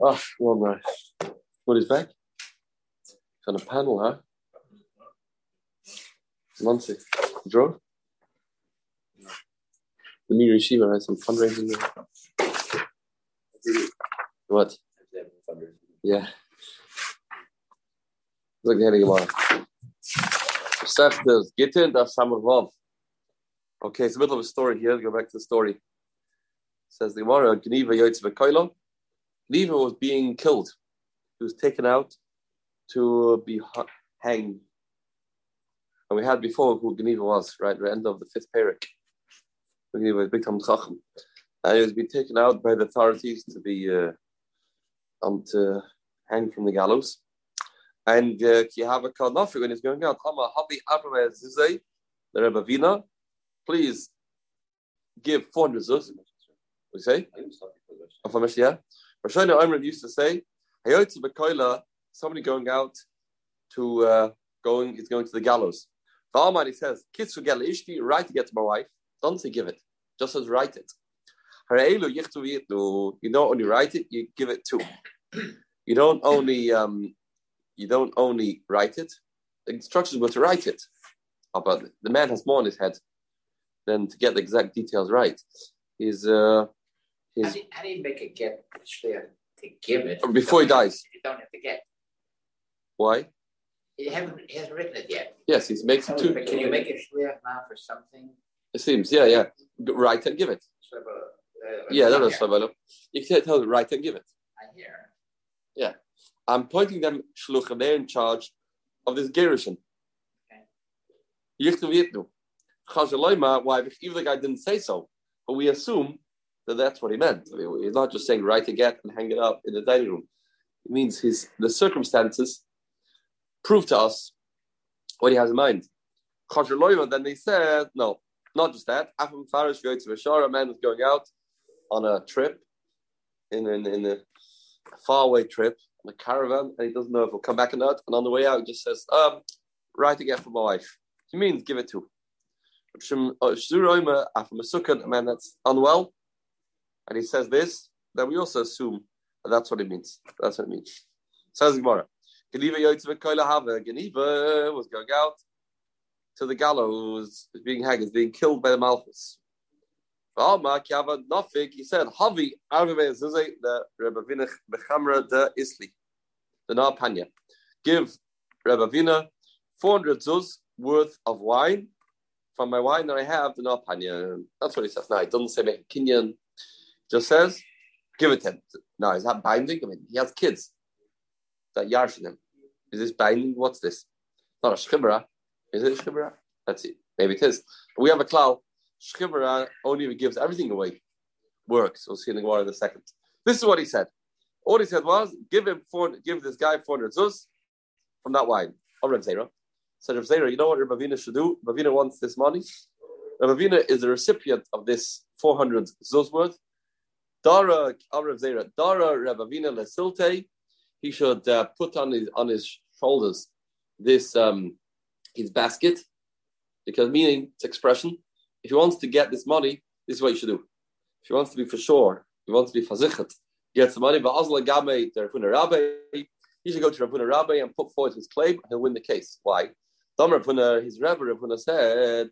Oh, one more. What is back? It's on a panel, huh? Monty. Draw? The Mir receiver has some fundraising there. What? Yeah. Look at Gemara. Seftes, Gittin, das Samavav. Okay, it's the middle of a story here. Go back to the story. says the Gemara, Gniva Yotz Bekoilo. Gniva was being killed. He was taken out to be hanged. And we had before who Gniva was, right? The end of the fifth parak. Gniva was big Chacham. And he was being taken out by the authorities to be uh, um, to hang from the gallows. And Kihava uh, Kalnafi, when he's going out, Hama Habi Abraham Zizay, the Rebbe Vina, please give 400 zuz. You say? Of Mashiach. Rashona Omer used to say, Hayotzi Bekoila, somebody going out to uh, going is going to the gallows. The Almighty says, who get ishti, right to get to my wife. Don't say give it. Just says write it. You don't only write it, you give it too. You don't only um, you don't only write it. The instructions were to write it. Oh, but the man has more in his head than to get the exact details right. Is uh, his, how, do you, how do you make it get clear to give it before he dies? You don't have to get. Why? He haven't he hasn't written it yet. Yes, he's makes it too. Can you make it clear now for something? It seems, yeah, yeah. Write and give it. So, uh, yeah, that is so You can tell them write and give it. I hear. Yeah. I'm pointing them shluchim. They're in charge of this gerushin. Yichtu Why? Even the guy didn't say so, but we assume that that's what he meant. I mean, he's not just saying write a get and hang it up in the dining room. It means his the circumstances prove to us what he has in mind. Then they said no, not just that. Afam Farish A man is going out on a trip in in, in a faraway trip in a caravan and he doesn't know if he'll come back or not. And on the way out, he just says, um, write again for my wife. He means give it to. A man that's unwell, and he says this, then we also assume that that's what it means. That's what it means. Says Gemara. Geniva was going out to the gallows, being hanged, being killed by the Malchus. He said, Havi the Rebbe Bechamra de Isli, the Narpanya. Give Rebbe Vina 400 zuz worth of wine from my wine that I have, the Narpanya. That's what he says. Now, he doesn't say make a kinyan, just says, give it to him. Now, is that binding? I mean, he has kids that yarshin him. Is this binding? What's this? Not a shchibra. Is it shchibra? Let's see. Maybe it is. We have a cloud Shchimra only gives everything away. Works. We'll see in the Gemara in a second. This is what he said. All he said was, give him four, give this guy 400 zuz from that wine. Or Reb Zera. Said Reb Zera, you know what Ravina should do? Ravina wants this money. Ravina is the recipient of this 400 zuz worth. Dara, Reb Zera, Dara Ravina Lesilte, he should uh, put on his on his shoulders this um, his basket, because meaning it's expression if he wants to get this money, this is what you should do. If he wants to be for sure, he wants to be fazichet, gets the money, but Azla Game, he should go to Rav Huna Rabbi and put forward his claim, and he'll win the case. Why? Rav Huna, his Rebbe Rav Huna said,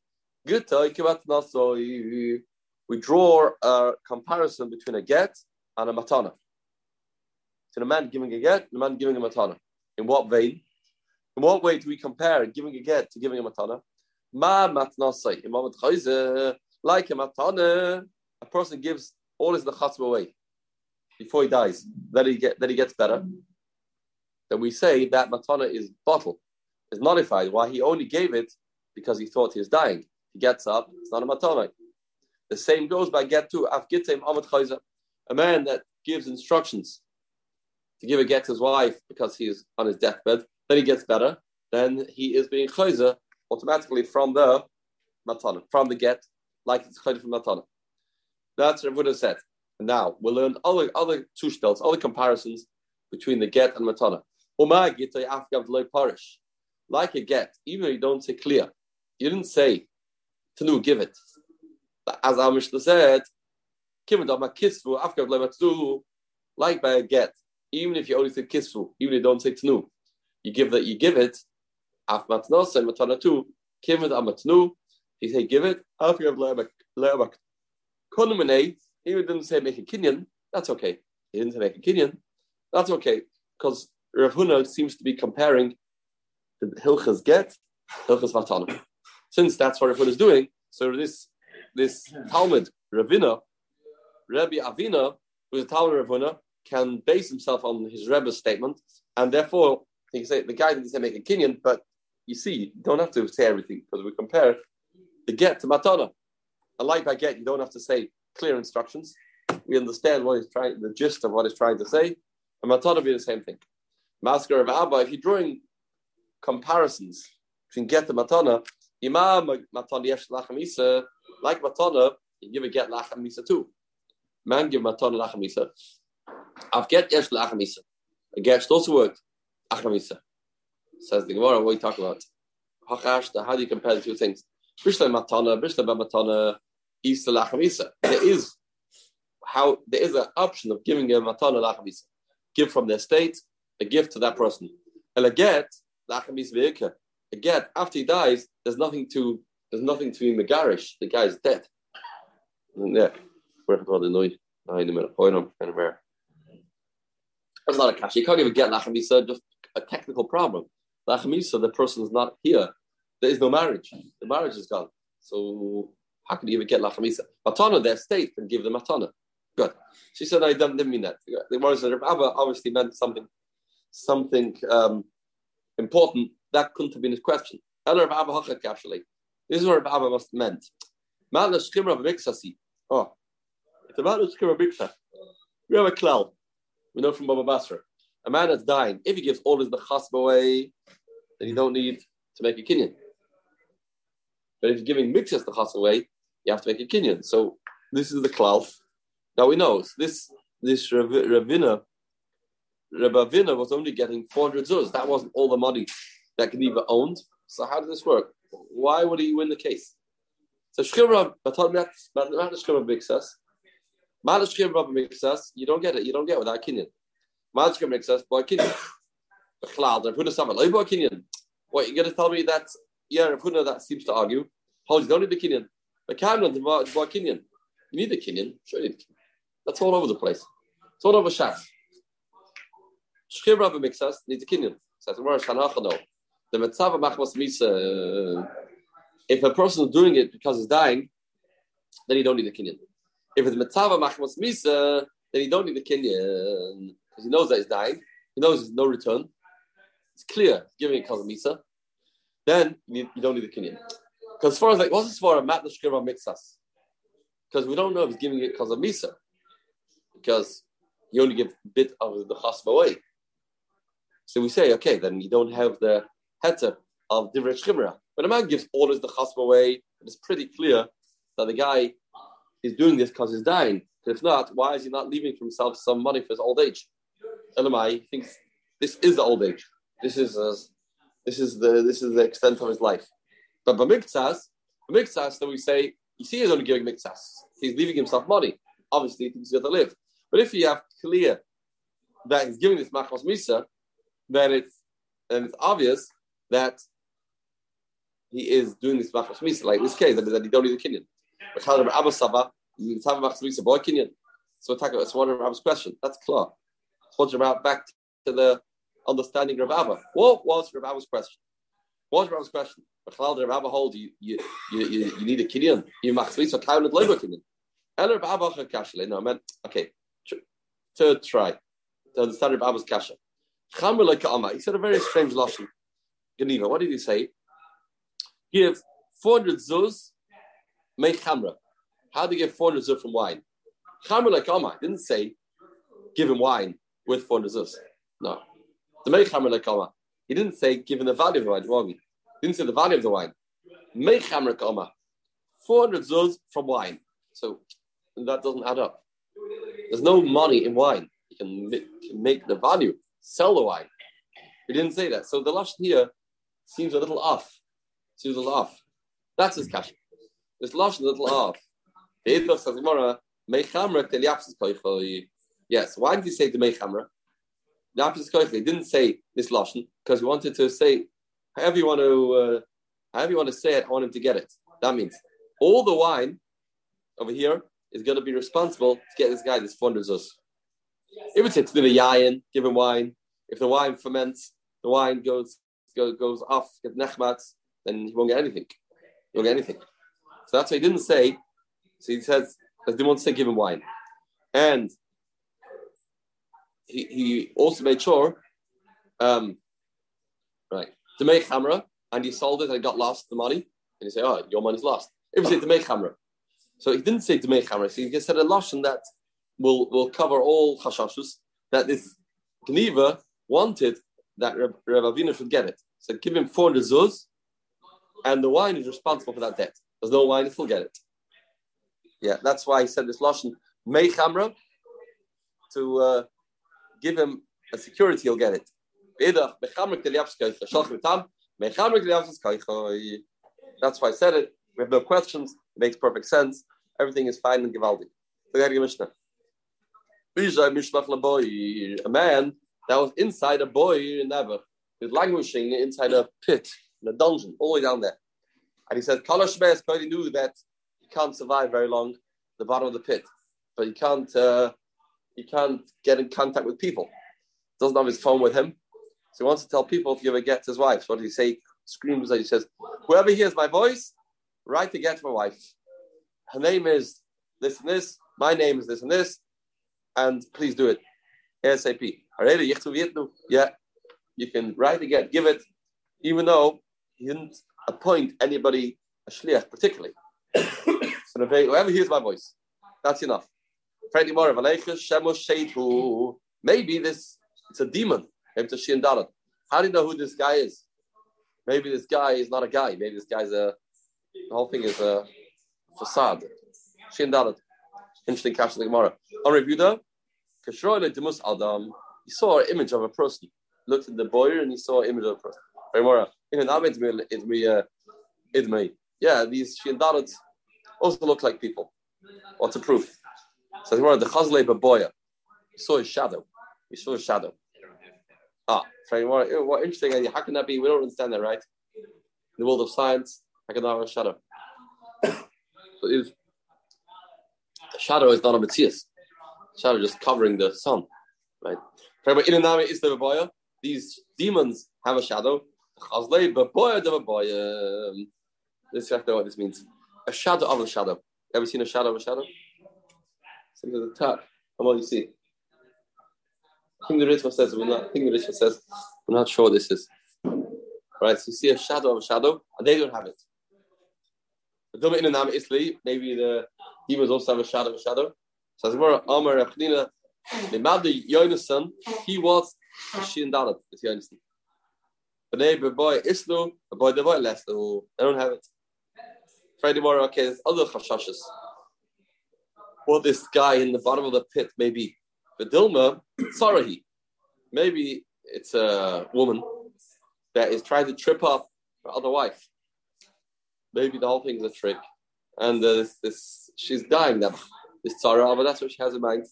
we draw a comparison between a get and a matana. To the man giving a get, the man giving a matana. In what vein? In what way do we compare giving a get to giving a matana? Ma matnasai, Imam like a matana, a person gives all his nechatzim away before he dies, then he get then he gets better. Then we say that matana is bottle, is nullified. Why he only gave it because he thought he was dying. He gets up, it's not a matana. The same goes by get to Afgitem Ahmed Chayza, a man that gives instructions to give a get to his wife because he is on his deathbed, then he gets better, then he is being chayza automatically from the matana, from the get, like it's chayda from matana. That's what Rav said. And now we'll learn other other tushtelts, other comparisons between the get and matana. Like a get, even if you don't say clear, you didn't say tanu give it. As our Mishnah said, like by a get, even if you only say kisfu, even if you don't say tnu, you give that you give it. Af matnos and matana it amatnu. You say give it. Af you have le'abak konumene. Even didn't say make a kinyan. That's okay. He didn't say make a kinyan. That's okay because Rav Huna seems to be comparing the hilchas get hilchas matana. Since that's what Rav Huna is doing, so this this Talmud Ravina, Rabbi Avina, who's a Talmud Ravina, can base himself on his Rebbe's statement, and therefore he can say the guy didn't say make a kinyan, but you see, you don't have to say everything because we compare the get to matana. And like by get, you don't have to say clear instructions. We understand what he's trying, the gist of what he's trying to say, and matana be the same thing. Masker of Abba, if you're drawing comparisons between get to matana, imam matana yesh lachamisa, like matana, you give a get lachamisa too. Man give matana lachamisa. I've get yesh lachamisa. A get also worked achamisa. Says the Gemara, what are you talking about? How do you compare the two things? Bishla matana, bishla matana, isa lachamisa. There is how there is an option of giving a matana lachamisa. Give from the estate a gift to that person. And a get, lachamis ve'ika. A get, after he dies, there's nothing to there's nothing to be megarish. The guy's dead. Yeah. Where called the noise. Nine minute point on kind of where. That's not a cash. You can't even get lachamisa, just a technical problem. Lachamisa, the person is not here. There is no marriage. The marriage is gone. So how can you even get lachamisa? Matana, their state, and give them matana. Good. She said, I didn't mean that. The Gemara said, Abba obviously meant something something um, important, that couldn't have been his question. This is what Rabbi Abba must meant. Oh, it's about the skimmer biksa. We have a klal. We know from Baba Basra. A man that's dying, if he gives all his nechasba away, then you don't need to make a kinyan. But if you're giving mixes nechas away, you have to make a kinyan. So this is the klal. Now we know this this Ravina Rabbi Vina was only getting 400 zuz. That wasn't all the money that Gniva owned. So how did this work? Why would he win the case? So Shkira Mixas, Malashkir Rabbi Mixas, you don't get it. You don't get it without Kenyan. Malashkir Mixas, boy Kenyan. The Cloud, Rav Huna Sama, boy Kenyan. What, you're going to tell me that, yeah, Rav Huna that seems to argue, hold, you don't need the Kenyan. But Kamran, the boy Kenyan. You need the Kenyan. Sure you need That's all over the place. It's all over Shas. Shchir Rabbi Mixas needs a kinyan. Says the word Shanachano. The Metzava Machmas Misa. Uh, if a person is doing it because he's dying, then you don't need the kinyan. If it's Metzava Machmas Misa, then you don't need the kinyan because he knows that he's dying. He knows there's no return. It's clear, giving it because of Misa. Then you, you don't need the kinyan. Because as far as like, what's this for a mat Shchir Mixas? Because we don't know if he's giving it because of Misa. Because you only give a bit of the chasva away. So we say, okay, then you don't have the heter of divrei shchimra. But a man gives orders the chasm away, it's pretty clear that the guy is doing this because he's dying. If not, why is he not leaving for himself some money for his old age? Elamai thinks this is the old age. This is uh, this is the this is the extent of his life. But b'miktsas, b'miktsas, that we say, you see, he's only giving miktsas. He's leaving himself money. Obviously, he thinks he's going to live. But if you have clear that he's giving this machos misa, then it's and it's obvious that he is doing this machmas misa, like this case, that, that he don't need a kinyan. So talk about one of Rabbi's question. That's clear. What's about back to the understanding of Abba? What was Rabbi's question? What was Rabbi's question? Bechal Rabbi hold you you, you you you need a kinyan. You machmas misa kauned leiber kinyan. Eller Rabbi kashle. No, I meant okay. Third try to understand Rabbi's kasha. Chamr like He said a very strange lashon. Geneva. What did he say? Give 400 zuz, make chamra. How do you get 400 zuz from wine? Chamr like oh He didn't say give him wine with 400 zuz. No. To make chamra like oh He didn't say give him the value of the wine. Wrong. He didn't say the value of the wine. Make chamra like 400 zuz from wine. So that doesn't add up. There's no money in wine. You can make the value sell the wine. He didn't say that. So the lashon here seems a little off. Seems a little off. That's his kasha. This lashon a little off. The "Mechamra. Yes. Why did he say Demei Chamra? He didn't say this lashon because he wanted to say however you want to uh, however you want to say it. I want him to get it. That means all the wine over here is going to be responsible to get this guy this 400 zuz. If it's to the yayin, give him wine. If the wine ferments, the wine goes goes, off, get nechmats, then he won't get anything. He won't get anything. So that's why he didn't say. So he says, because didn't want to say give him wine. And he, he also made sure, um, right, to make camera, and he sold it and it got lost, the money. And he said, oh, your money's lost. If he said to make camera. So he didn't say to make camera. So he just said a lashon that will, will cover all chashashus, that this Gneva wanted that Rav Avinu should get it. So give him 400 zuz, and the wine is responsible for that debt. There's no wine, he'll get it. Yeah, that's why he said this lashon may chamra to uh, give him a security. He'll get it. That's why I said it. We have no questions. It makes perfect sense. Everything is fine and givaldi. A man that was inside a boy in never. He's languishing inside a pit, in a dungeon, all the way down there. And he said, Kalash He knew that he can't survive very long the bottom of the pit, but he can't uh, he can't get in contact with people. Doesn't have his phone with him, so he wants to tell people to give a get to his wife. So what did he say? Screams that he says, "Whoever hears my voice, write a get to my wife. Her name is this and this. My name is this and this, and please do it ASAP." Yeah, you can write again, give it, even though he didn't appoint anybody a shliach particularly. So whoever hears my voice, that's enough. Maybe this it's a demon. Maybe it's a Shin. How do you know who this guy is? Maybe this guy is not a guy. Maybe this guy's a the whole thing is a facade. Shin. Interesting catch in the Gemara. On review though, Demus Adam, he saw an image of a person. Looked at the boy and he saw an image of a person. Idmi, Yeah, these Shindalats also look like people. What's the proof? So the word the Chazle Baboya. He saw his shadow. He saw his shadow. Ah, what, interesting idea. How can that be? We don't understand that, right? In the world of science, how can have a shadow? so is the shadow is not a Matthias. Shadow just covering the sun. Right? In and is the Baboya. These demons have a shadow. This is what this means a shadow of a shadow. Ever seen a shadow of a shadow? Think of the top. And what you see. I think the Ritva says we're not. I think the Ritva says we're not sure this is. Right, so you see a shadow of a shadow, and they don't have it. Maybe the demons also have a shadow of a shadow. So as Amar Achnina, the Madi Yonason, he was Shin Dalat, it's Yonason. But they boy Islu, a boy the boy Leslu, they don't have it. Friday morning, okay, there's other chashashes. What this guy in the bottom of the pit may be. But Dilma, sorry, maybe it's a woman that is trying to trip up her other wife. Maybe the whole thing is a trick. And uh, this, this, she's dying now. This tzara, but that's what she has in mind.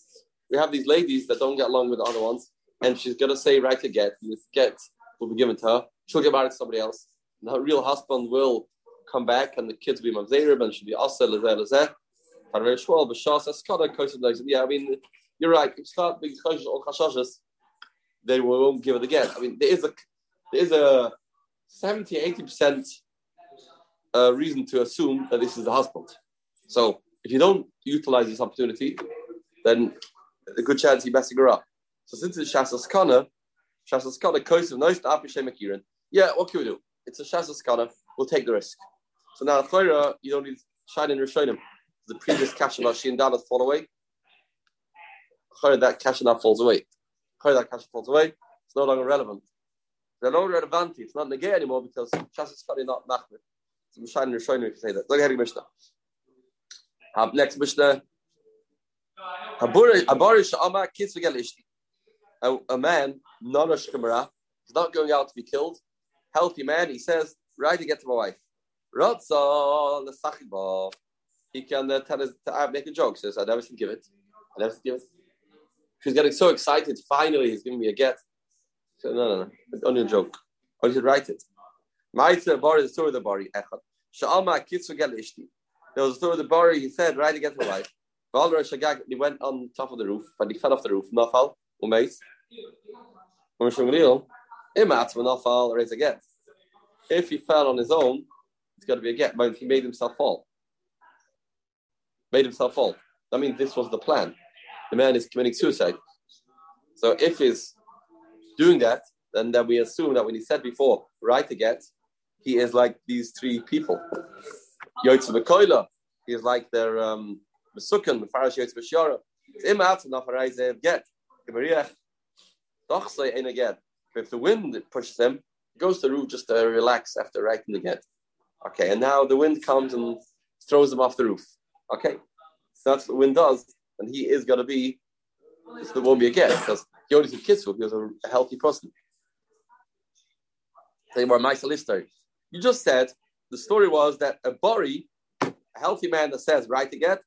We have these ladies that don't get along with the other ones, and she's to say, right to get. This get will be given to her. She'll get married to somebody else. And her real husband will come back and the kids will be mamzerim and she'll be asa lezeh lezeh. Yeah, I mean, you're right. If start big or chashashes, they won't give it again. I mean, there is a there is a 70 80 percent uh, reason to assume that this is the husband. So if you don't utilize this opportunity, then a good chance he messing her up. So since it's Shasas Kana, Shasas Kana, Kosev, Nois, Apishem, Yeah, what can we do? It's a Shasas Kana, we'll take the risk. So now Chayra, you don't need shine in Rishonim. The previous cash about Shin Dalat fall away. Chayra, that cash that falls away. Chayra, that cash falls away. It's no longer relevant. They're no longer relevant. It's not negay anymore because Shas is not machmir. So shine in Rishonim you say that. Look at Mishnah. Next Mishnah. A man, non Shemara, is not going out to be killed. Healthy man, he says, right to get to my wife. He can uh, tell to uh, make a joke. Says, "I never said give it. I never said give it." She's getting so excited. Finally, he's giving me a get. So, no, no, no. It's only a joke. Or you should write it. Ma'aser Bari, the story of the Bari. There was a story of the Bari, he said, right against the wife. Valra Shagag, he went on top of the roof, but he fell off the roof. Nafal, imat, nafal, raise a get. If he fell on his own, it's got to be a get, but he made himself fall. Made himself fall. That means this was the plan. The man is committing suicide. So if he's doing that, then, then we assume that when he said before, right to get, he is like these three people. Yotze he is like their um Mesukan, Mefarash Yotze Beshara. Im out enough arise get. Doch say in again. If the wind pushes him, goes to the roof just to relax after writing the get. Okay, and now the wind comes and throws him off the roof. Okay, so that's what the wind does, and he is going to be, there won't be a get because he only took kiss he was a, healthy person. Say more my story. You just said the story was that a bari, a healthy man that says right to get,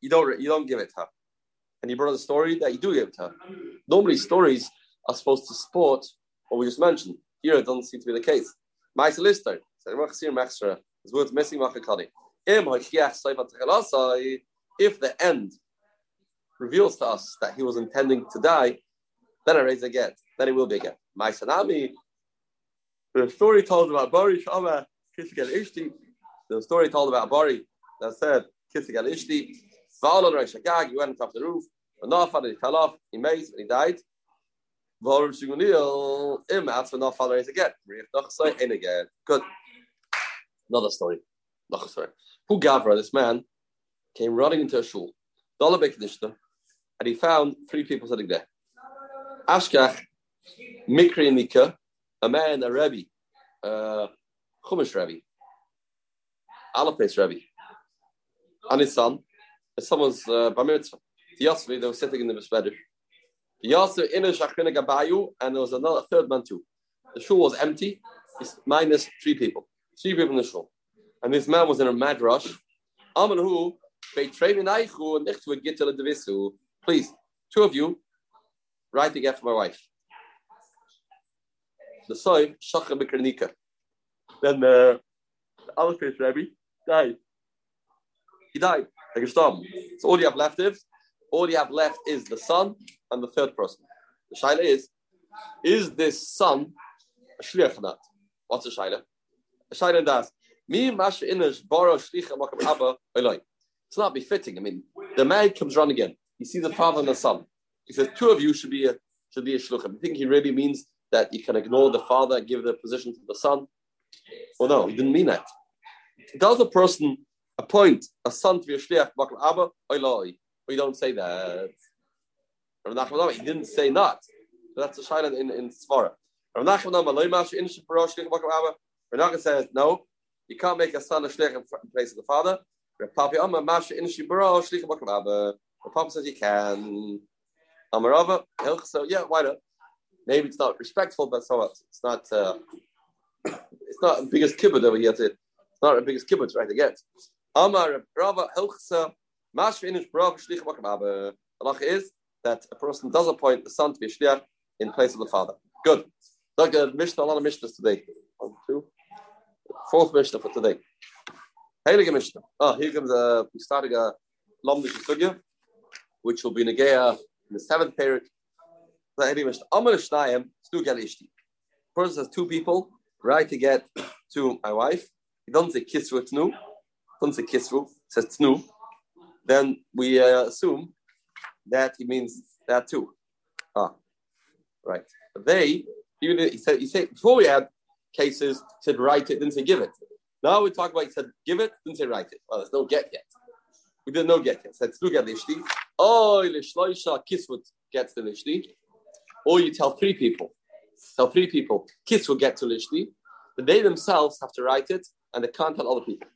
you don't you don't give it to her. And you brought a story that you do give it to her. Normally stories are supposed to support what we just mentioned. Here it doesn't seem to be the case. My solicitor, is worth missing If the end reveals to us that he was intending to die, then I raise a get. Then it will be a get. My sanami, the story told about Bari Shama Kisigal Ishti, the story told about Bari that said Kisigal Ishti, followed Rosh Hagag, he went off the roof, and and he fell off, he made and he died. Varum Shigunil, im at for not following again. in again. Good. Another story. Story. Who Gavra, this man, came running into a shul, Dolabek and he found three people sitting there. Ashkach, Mikri Nika, a man, a Rebbe, uh, Chumash Rebbe, Alapes Rebbe, and his son, someone's uh, bar mitzvah. Yosvi, they were sitting in the Besmeder. Yosef in a Shachina Gabayu, and there was another third man too. The shul was empty, it's minus three people. Three people in the shul. And this man was in a mad rush. Amanhu, Please, two of you, write again for my wife the soy shachar bekernika. Then the Alfred Rebbe died. He died. So all you have left is all you have left is the son and the third person. The shaila is: Is this son a shliach not? What's the shaila? The shaila does. Me mash inish baro shlicha makam abba. It's not befitting. I mean, the man comes running again. He sees the father and the son. He says, two of you should be a should be a shluchim. I think he really means that you can ignore the father and give the position to the son? Well, no, he didn't mean that. Does a person appoint a son to be a shliach bakal abba oiloi? We don't say that. Rav Nachman He didn't say not. That's a shayla in in Svara. Renachim says no. You can't make a son a shliach in place of the father. Papi Amma Masha Inishi Baro Shliach Bakal Abba. The Papa says you can. Amarava, so yeah, why not? maybe it's not respectful, but so what? It's not. Uh, it's not the biggest kibbutz over here. To, it's not the biggest kibbutz right to get. Amar Rava Helchsa Mash Finish Brav Shlich The law is that a person does appoint the son to be a shliach in place of the father. Good. Look at Mishnah, a lot of Mishnahs today. One, two, fourth Mishnah for today. Heilige Mishnah. Oh, here comes a, we starting a uh, Lomdish Sugya, which will be Negea in the seventh period Person has two people, right, to get to my wife. He doesn't say kisru tnu, doesn't say kisru, says tnu. Then we uh, assume that he means that too. Ah, right. They, even he said, he said before we had cases, said write it, didn't say give it. Now we talk about he said give it, didn't say write it. Well, there's no get yet. We didn't know get yet. Said tnu get lishti. Oh, lishloisha kisvut gets the lishti or you tell three people. Tell three people, kids will get to Lishni, but they themselves have to write it and they can't tell other people.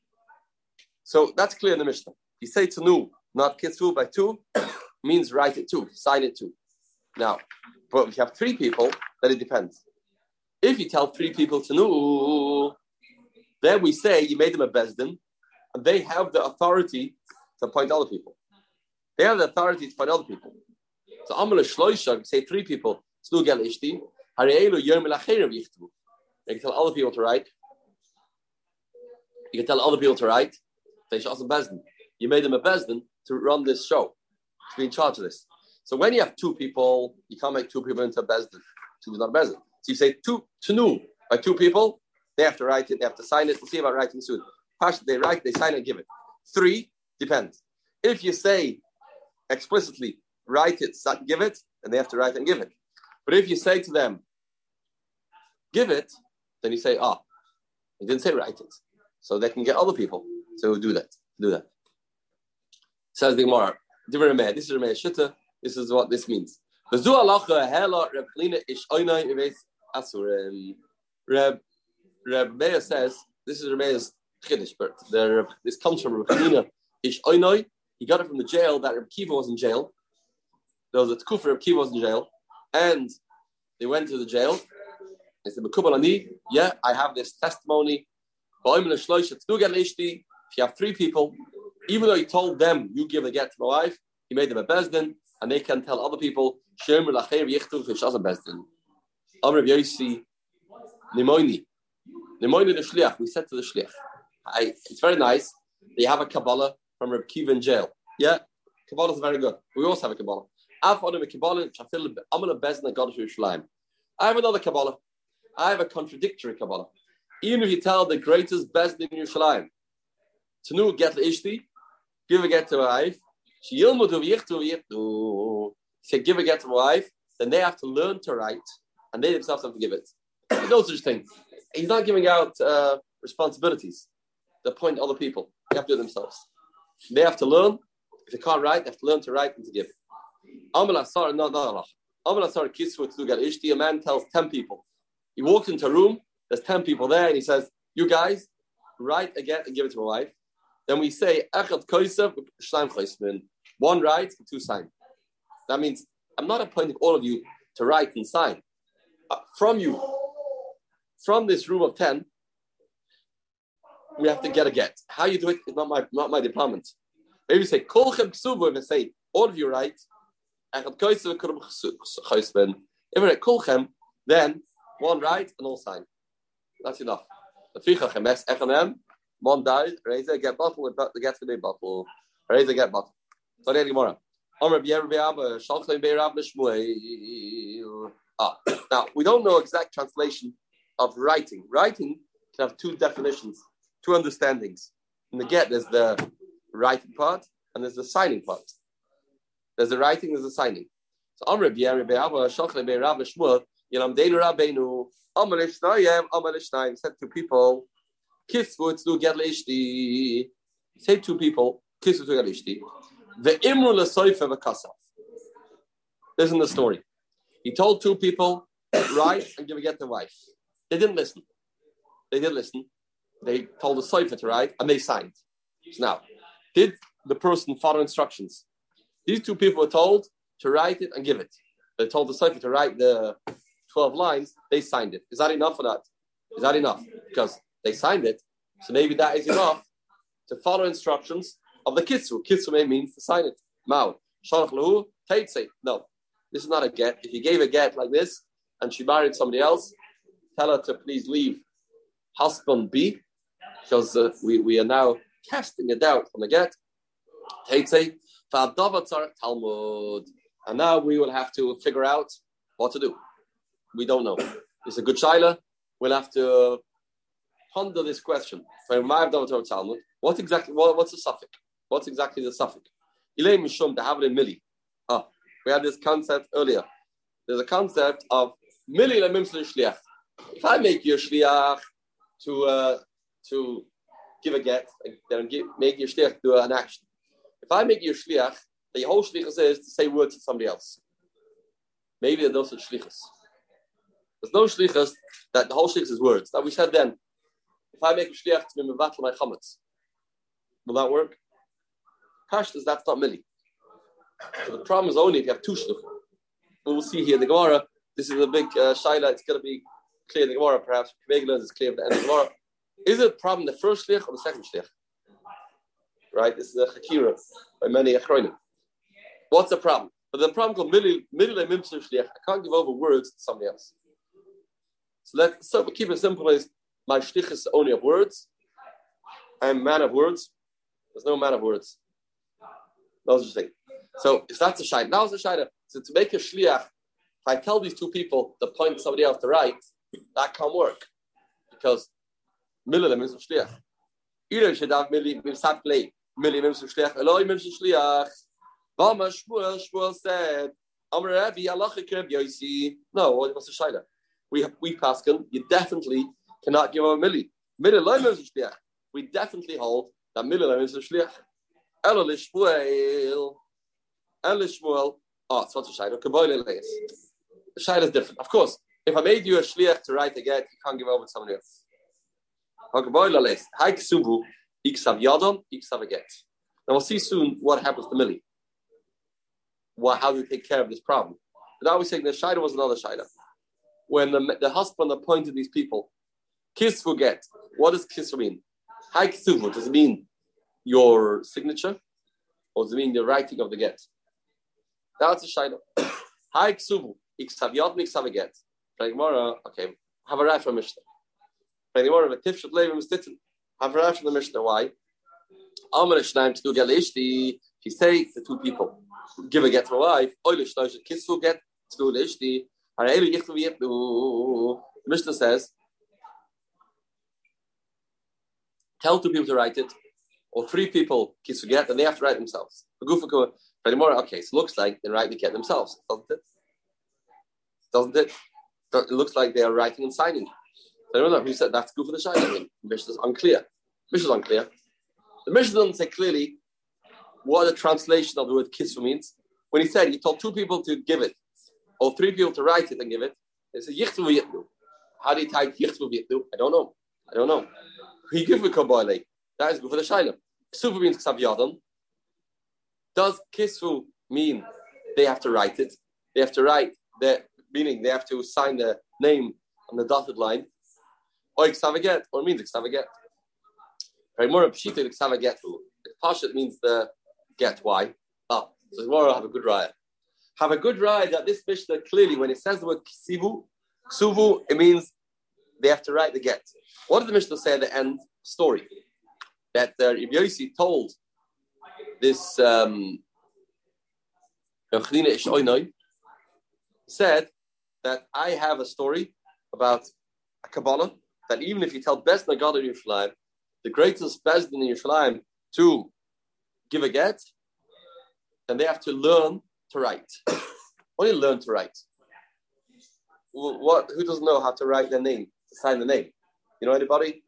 So that's clear in the Mishnah. You say to nu, not kitzu by two, means write it too, sign it too. Now, but if you have three people, then it depends. If you tell three people to nu, then we say you made them a bezdin, and they have the authority to appoint other people. They have the authority to appoint other people. So Amal Shloisha, say three people, Snu Gel Ishti, Harielu Yerm Lacherev Yichtu. You can tell other people to write. You can tell other people to write. You made them a Bezdin to run this show, to be in charge of this. So when you have two people, you can't make two people into a Bezdin. Two is not a Bezdin. So you say two, Tanu, by two people, they have to write it, they have to sign it. We'll see about writing soon. They write, they sign and give it. Three, depends. If you say explicitly, write it, give it, and they have to write and give it. But if you say to them, give it, then you say, ah, oh, you didn't say write it. So they can get other people to do that. Do that. Says the Gemara, this is Rameh Shitta, this is what this means. Reb Reb says this is Meir's chiddush, but the, this comes from Reb Ish Oinoi. He got it from the jail that Reb Kiva was in jail. There was a tkufa Reb Kiva was in jail, and they went to the jail. They said, "Mekubal ani, yeah, I have this testimony. If you have three people, even though he told them, you give a get to my wife, he made them a bezdin, and they can tell other people, Shem lacher yichtu a bezdin. Amr Yosi, Nimoini. Nimoini the shliach. We said to the shliach, I, it's very nice. They have a Kabbalah from Reb Kiva in jail. Yeah, Kabbalah is very good. We also have a Kabbalah. I have another Kabbalah. I have a contradictory Kabbalah. Even if you tell the greatest best in Yerushalayim, Tanu get the ishti, give a get to a wife, she say give a get to a wife, then they have to learn to write, and they themselves have to give it. No such thing. He's not giving out uh, responsibilities point other people. They have to do it themselves. They have to learn. If they can't write, they have to learn to write and to give. Amal no, no, A man tells 10 people. He walks into a room, there's 10 people there, and he says, You guys, write again and give it to my wife. Then we say, One writes, two sign. That means I'm not appointing all of you to write and sign. Uh, from you, from this room of 10, we have to get a get. How you do it is not my not my department. Maybe say kolchem ksuvu and say all of you right. If we're at kolchem, then one right and all sign. That's enough. The one died. Reza get bottle. The get's gonna be bottle. Reza get bottle. So then tomorrow. Ah, now we don't know exact translation of writing. Writing can have two definitions, two understandings. In the get, there's the writing part and there's the signing part. There's the writing, there's the signing. So Amr Shochle Be Rabbi Shmuel Yelam Deinu Rabbeinu Amr Ishnayim Amr Ishnayim said to people Kisvu Tzlu Get Leishti say two people Kisvu Tzlu Get Leishti the Imru Lesoifa V'Kasaf Listen to the story. He told two people, write and give a get the wife. They didn't listen. They did listen. They told the cipher to write, and they signed. So now, did the person follow instructions? These two people were told to write it and give it. They told the cipher to write the 12 lines, they signed it. Is that enough or not? Is that enough? Because they signed it, so maybe that is enough to follow instructions of the kitsu. Kitsu means to sign it. Mao. No, this is not a get. If you gave a get like this and she married somebody else, tell her to please leave husband B, because uh, we, we are now casting a doubt on the get. Talmud. And now we will have to figure out what to do. We don't know. It's a good shaila. We'll have to ponder this question. What exactly? What, what's the suffix? What's exactly the suffix? Ah, we had this concept earlier. There's a concept of mili shliach. If I make your shliach to uh, to give a get, then give, make your shliach do an action. If I make your shliach, the whole shlichus is to say words to somebody else. Maybe there's no such shlichus. There's no shlichus that the whole shlichus is words. That we said then. If I make a shliach to be mevatel my chametz, will that work? Pashtas, that's not mili. So the problem is only if you have two shlichus. We'll see here in the Gemara this is a big uh, shaila. It's going to be clear in the Gemara, perhaps. Megillah is clear at the end of the Gemara. Is it a problem the first shlich or the second shlich? Right? This is a chakira by many achronim. What's the problem? But the problem called middle shliach, I can't give over words to somebody else. So let's so keep it simple is my shlich is only of words. I'm man of words. There's no man of words. That's the thing. So if that's a shayla, now it's a shayla. So to make a shliach, if I tell these two people to point somebody else to write, that can't work because middle is a shliach. Either should have milli mimsat play milli mimsat shliach. Eloi mimsat shliach. Vama Shmuel, Shmuel said, Amr Rabbi, Allah Yosi. No, what's the Shaila? We we Pascal, you definitely cannot give him a milli. Milli We definitely hold that milli is a shliach. Ela Shmuel. Ela Shmuel. Oh, it's what's the Shaila? Kaboyle Leis. The Shaila is different. Of course, if I made you a shliach to write a get, you can't give over to somebody else. Kaboyle Leis. Hai Ksubu. Iksav Yadam, Iksav a get. Now we'll see soon what happens to Millie well, how do we take care of this problem? But now we're saying the Shaida was another Shaida. When the, the husband appointed these people, kiss for get. What does kiss mean? Hi does it mean your signature? Or does it mean the writing of the get? That's a Shaida. Hi kisuvu, iksavyot miksav get. Okay, have a right from Mishnah. Have a from the Mishnah. Why? Amar Shnaim to do Galishti. He say the two people give a get to a wife, oile shlosh kiss will get to lishti. Harei yichtu v'yipnu. The Mishnah says, tell two people to write it, or three people kiss get, and they have to write themselves. Okay, so it looks like they write the get themselves, doesn't it? Doesn't it? It looks like they are writing and signing. I don't know who said that's good for the shine. I mean, Mishnah is unclear. Mishnah is unclear. The Mishnah doesn't say clearly what the translation of the word kisvu means. When he said he told two people to give it, or three people to write it and give it, they said yichtu yitnu. How do you type yichtu yitnu? I don't know. I don't know. He give a kabbalah. That is good for the shaylam. Ksuvu means ksav yadam. Does kisvu mean they have to write it? They have to write the meaning they have to sign the name on the dotted line. Or get, or means get. Right, more pshita get. Pasha means the get. Why? Ah, so tomorrow have a good ride. Have a good ride that this Mishnah clearly, when it says the word kisivu, ksuvu, it means they have to write the get. What did the Mishnah say at the end? Story. That uh, Ibn Yossi told this um, said that I have a story about a Kabbalah that even if you tell best Nagad in Yerushalayim, the greatest best in Yerushalayim to give a get, then they have to learn to write. Only learn to write. What? Who doesn't know how to write their name, sign the name? You know anybody?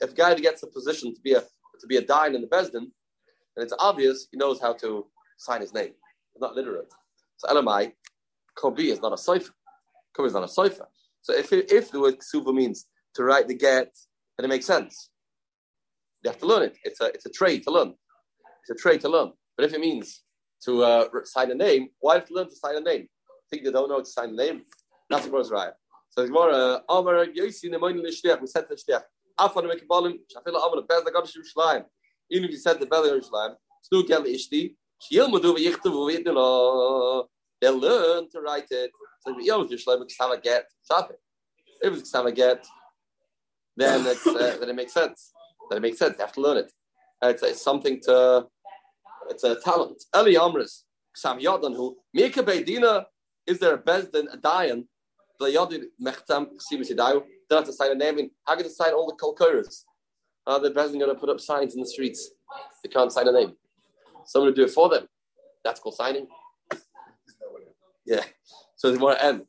If a guy gets a position to be a to be a dine in the Besdin, and it's obvious he knows how to sign his name. He's not literate. So LMI, Kobi is not a cipher. Kobi is not a cipher. So if if the word ksuva means to write the get, then it makes sense. You have to learn it. It's a it's a trade to learn. It's a trade to learn. But if it means to uh, sign a name, why have to learn to sign a name? Think they don't know to sign a name? That's what right. So Gemara, Amar Yosi Lishliach, we said to Afan Shafila Amar Shleim. Even if you said Stu Kel Ishti. They'll learn to write it. So if you're Shleim, Ksava get, Shaf it. If it's Ksava get, then it's uh, then it makes sense. Then it makes sense. You have to learn it. Uh, it's, it's something to it's a talent. Eli Amris, Sam Yadan, who Mika Beidina, is there a bezdin, a dayan, the Yadi Mechtam, they have to sign a name in, how can they sign all the Kolkoras? Uh, the bezdin going to put up signs in the streets. They can't sign a name. Someone to do it for them. That's called signing. Yeah. So they want to end.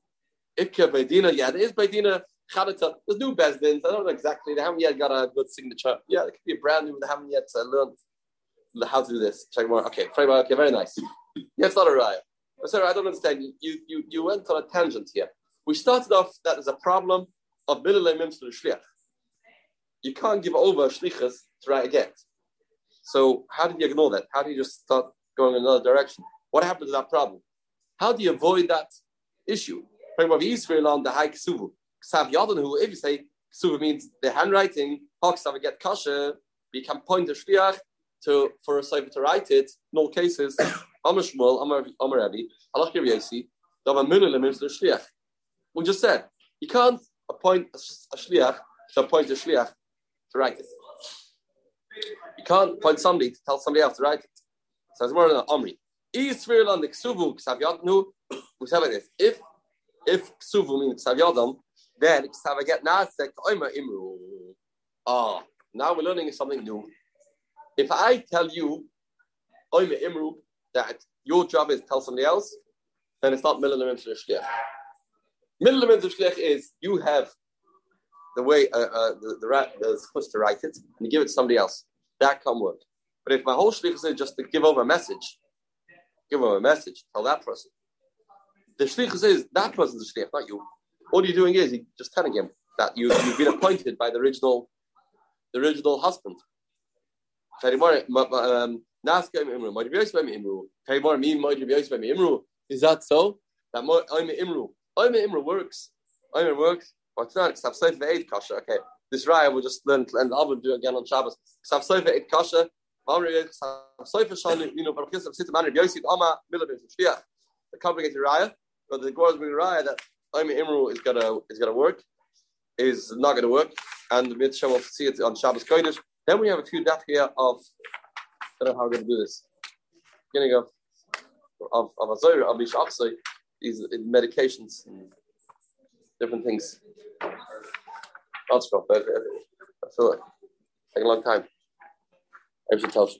Ikka Beidina, yeah, there is Beidina. Chanata, there's new Bezdins. I don't know exactly. They haven't yet got a good signature. Yeah, it could be a brand new. They haven't yet uh, learned how to do this. Check more. Okay, okay, very nice. Yeah, it's not a. But sorry, I don't understand. You, you, you went on a tangent here. We started off that there's a problem of bilile mims to the shliach. You can't give over shlichus to write a get. So how did you ignore that? How do you just start going in another direction? What happened to that problem? How do you avoid that issue? on the high ksuvu. Ksav who if you say ksuvu means the handwriting, hoksav get kasha, become point the shliach, to for a cipher to write it, all cases, Amar Shmuel, Amar Rabbi, Alach Yasi, Dava Milim is the Shliach. We just said you can't appoint a, Shliach to appoint a Shliach to write it. You can't appoint somebody to tell somebody else to write it. So it's more than Omri. Israel on the Ksuvu Ksavyadnu, we like this. If if Ksuvu means Ksavyadam, then Ksavaget Nasek Oima Imru. Ah, now we're learning something new. If I tell you Oima Imru that your job is to tell somebody else, then it's not Limit Shliach. Middle of Shliach is you have the way uh, uh, the, the, the supposed to write it and you give it to somebody else. That can work. But if my whole shlichus is just to give over a message, give over a message, tell that person. The shlichus is that person's the shlich, not you. All you're doing is you're just telling him that you, you've been appointed by the original, the original husband. Um, is that so? That I'm Imru. I'm Imru works. I'm works. What's not? Ksav Sefer Eid Kasha. Okay, this raya we'll just learn and I will do again on Shabbos. Ksav Sefer Eid Kasha. But. The complicated raya, but the Gemara is bringing raya that I'm Imru is gonna is gonna work, is not gonna work, and the mitzvah will see it on Shabbos Kodesh. Then we have a few that here of I don't know how we're gonna do this. Beginning of of of Azor of Ish these medications and different things. I'll stop. I, I feel like taking a long time. I should tell you.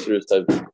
Serious time.